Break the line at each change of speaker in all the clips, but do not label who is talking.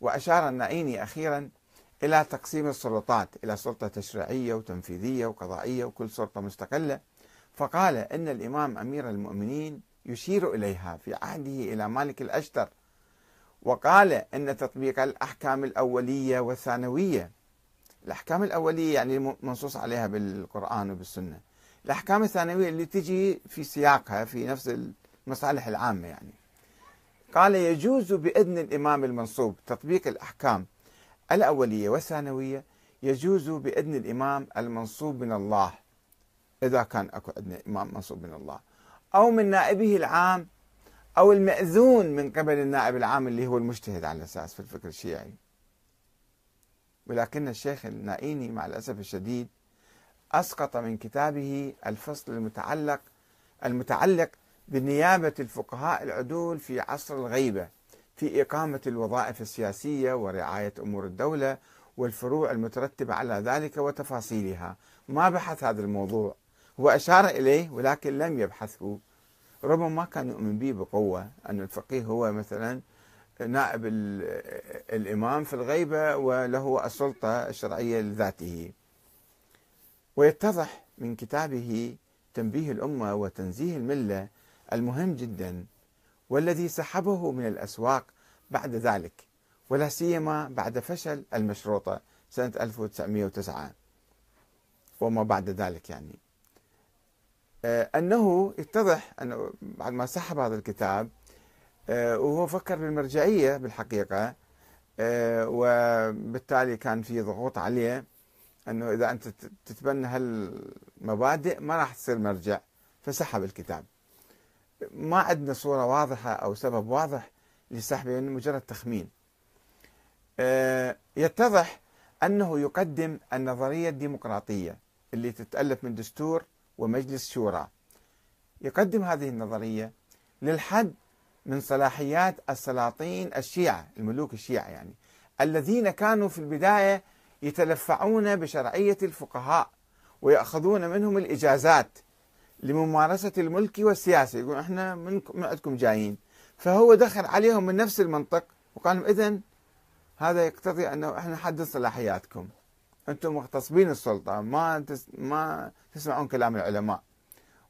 وأشار النائيني أخيرا إلى تقسيم السلطات إلى سلطة تشريعية وتنفيذية وقضائية وكل سلطة مستقلة فقال إن الإمام أمير المؤمنين يشير إليها في عهده إلى مالك الأشتر وقال أن تطبيق الأحكام الأولية والثانوية الأحكام الأولية يعني منصوص عليها بالقرآن وبالسنة الأحكام الثانوية اللي تجي في سياقها في نفس المصالح العامة يعني. قال يجوز بإذن الإمام المنصوب تطبيق الأحكام الأولية والثانوية يجوز بإذن الإمام المنصوب من الله إذا كان أكو عندنا إمام منصوب من الله. أو من نائبه العام أو المأذون من قبل النائب العام اللي هو المجتهد على الأساس في الفكر الشيعي. ولكن الشيخ النائيني مع الأسف الشديد أسقط من كتابه الفصل المتعلق المتعلق بنيابة الفقهاء العدول في عصر الغيبة في إقامة الوظائف السياسية ورعاية أمور الدولة والفروع المترتبة على ذلك وتفاصيلها. ما بحث هذا الموضوع. هو أشار إليه ولكن لم يبحثه. ربما ما كان يؤمن به بقوة أن الفقيه هو مثلا نائب الإمام في الغيبة وله السلطة الشرعية لذاته. ويتضح من كتابه تنبيه الأمة وتنزيه الملة المهم جدا والذي سحبه من الأسواق بعد ذلك ولا سيما بعد فشل المشروطة سنة 1909 وما بعد ذلك يعني. آه، أنه يتضح أنه بعد ما سحب هذا الكتاب آه، وهو فكر بالمرجعية بالحقيقة آه، وبالتالي كان في ضغوط عليه أنه إذا أنت تتبنى هالمبادئ ما راح تصير مرجع فسحب الكتاب. ما عندنا صورة واضحة أو سبب واضح لسحبه يعني مجرد تخمين. يتضح أنه يقدم النظرية الديمقراطية اللي تتألف من دستور ومجلس شورى. يقدم هذه النظرية للحد من صلاحيات السلاطين الشيعة الملوك الشيعة يعني الذين كانوا في البداية يتلفعون بشرعية الفقهاء ويأخذون منهم الإجازات. لممارسة الملك والسياسة. يقول إحنا من عندكم جايين. فهو دخل عليهم من نفس المنطق وقال إذن هذا يقتضي أنه إحنا حدد صلاحياتكم. أنتم مغتصبين السلطة ما ما تسمعون كلام العلماء.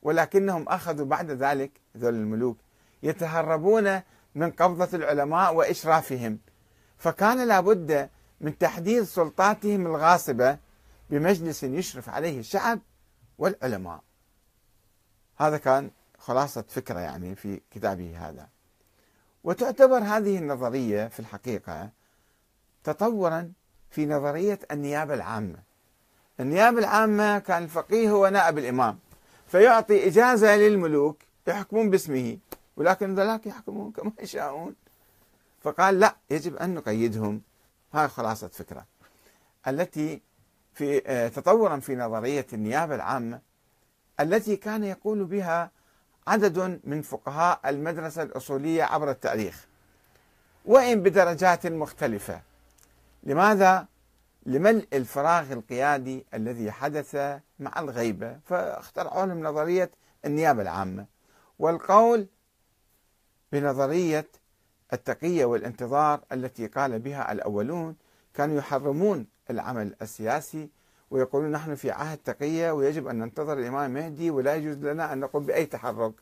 ولكنهم أخذوا بعد ذلك ذول الملوك يتهربون من قبضة العلماء وإشرافهم. فكان لابد من تحديد سلطاتهم الغاصبة بمجلس يشرف عليه الشعب والعلماء. هذا كان خلاصة فكرة يعني في كتابه هذا. وتعتبر هذه النظرية في الحقيقة تطورا في نظرية النيابة العامة. النيابة العامة كان الفقيه هو نائب الإمام فيعطي إجازة للملوك يحكمون باسمه ولكن ذلك يحكمون كما يشاءون. فقال لا يجب أن نقيدهم. هاي خلاصة فكرة. التي في آه، تطورا في نظرية النيابة العامة التي كان يقول بها عدد من فقهاء المدرسة الأصولية عبر التاريخ. وإن بدرجات مختلفة. لماذا؟ لملء الفراغ القيادي الذي حدث مع الغيبة. فاخترعوا لهم نظرية النيابة العامة. والقول بنظرية التقية والانتظار التي قال بها الأولون كانوا يحرمون العمل السياسي ويقولون نحن في عهد تقية ويجب أن ننتظر الإمام المهدي ولا يجوز لنا أن نقوم بأي تحرك.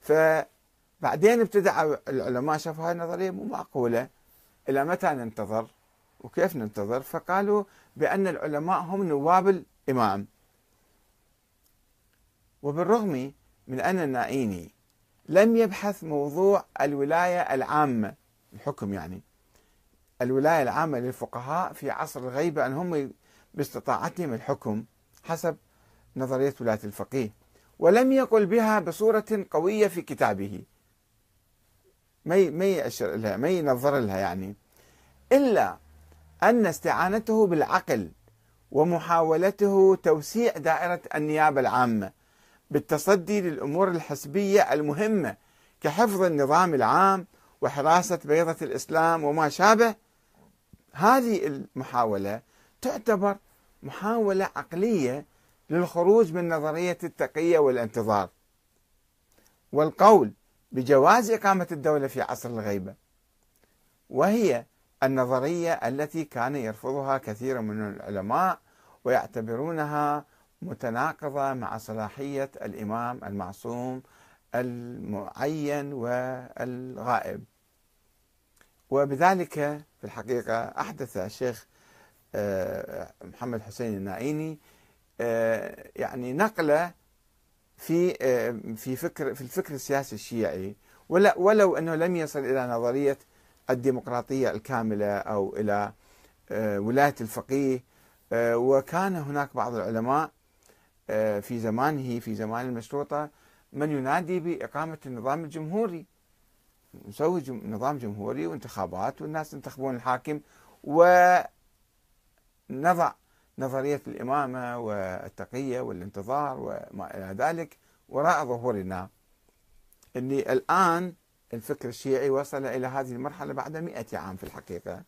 فبعدين ابتدع العلماء شافوا هذه النظرية مو معقولة. إلى متى ننتظر؟ وكيف ننتظر؟ فقالوا بأن العلماء هم نواب الإمام. وبالرغم من أن النائيني لم يبحث موضوع الولاية العامة الحكم يعني الولاية العامة للفقهاء في عصر الغيبة أن هم باستطاعتهم الحكم حسب نظرية ولاية الفقيه ولم يقل بها بصورة قوية في كتابه. ما ما يأشر لها ما ينظر لها يعني. إلا أن استعانته بالعقل ومحاولته توسيع دائرة النيابة العامة بالتصدي للأمور الحسبية المهمة كحفظ النظام العام وحراسة بيضة الإسلام وما شابه هذه المحاولة تعتبر محاولة عقلية للخروج من نظرية التقية والانتظار. والقول بجواز إقامة الدولة في عصر الغيبة وهي النظرية التي كان يرفضها كثير من العلماء ويعتبرونها متناقضة مع صلاحية الإمام المعصوم المعين والغائب. وبذلك في الحقيقة أحدث الشيخ محمد حسين النائيني آه، يعني نقلة في آه، في فكر في الفكر السياسي الشيعي. ولو أنه لم يصل إلى نظرية الديمقراطية الكاملة أو إلى ولاية الفقيه وكان هناك بعض العلماء في زمانه في زمان المشروطة من ينادي بإقامة النظام الجمهوري. نسوي نظام جمهوري وانتخابات والناس ينتخبون الحاكم ونضع نظرية الإمامة والتقية والانتظار وما إلى ذلك وراء ظهورنا. أني الآن الفكر الشيعي وصل إلى هذه المرحلة بعد مئة عام في الحقيقة.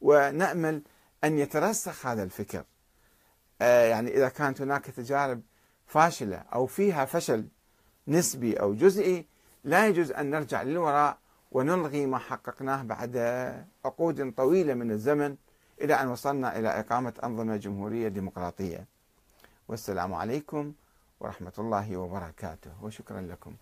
ونأمل أن يترسخ هذا الفكر. آه، يعني إذا كانت هناك تجارب فاشلة أو فيها فشل نسبي أو جزئي لا يجوز أن نرجع للوراء ونلغي ما حققناه بعد عقود طويلة من الزمن إلى أن وصلنا إلى إقامة أنظمة جمهورية ديمقراطية. والسلام عليكم ورحمة الله وبركاته وشكرا لكم.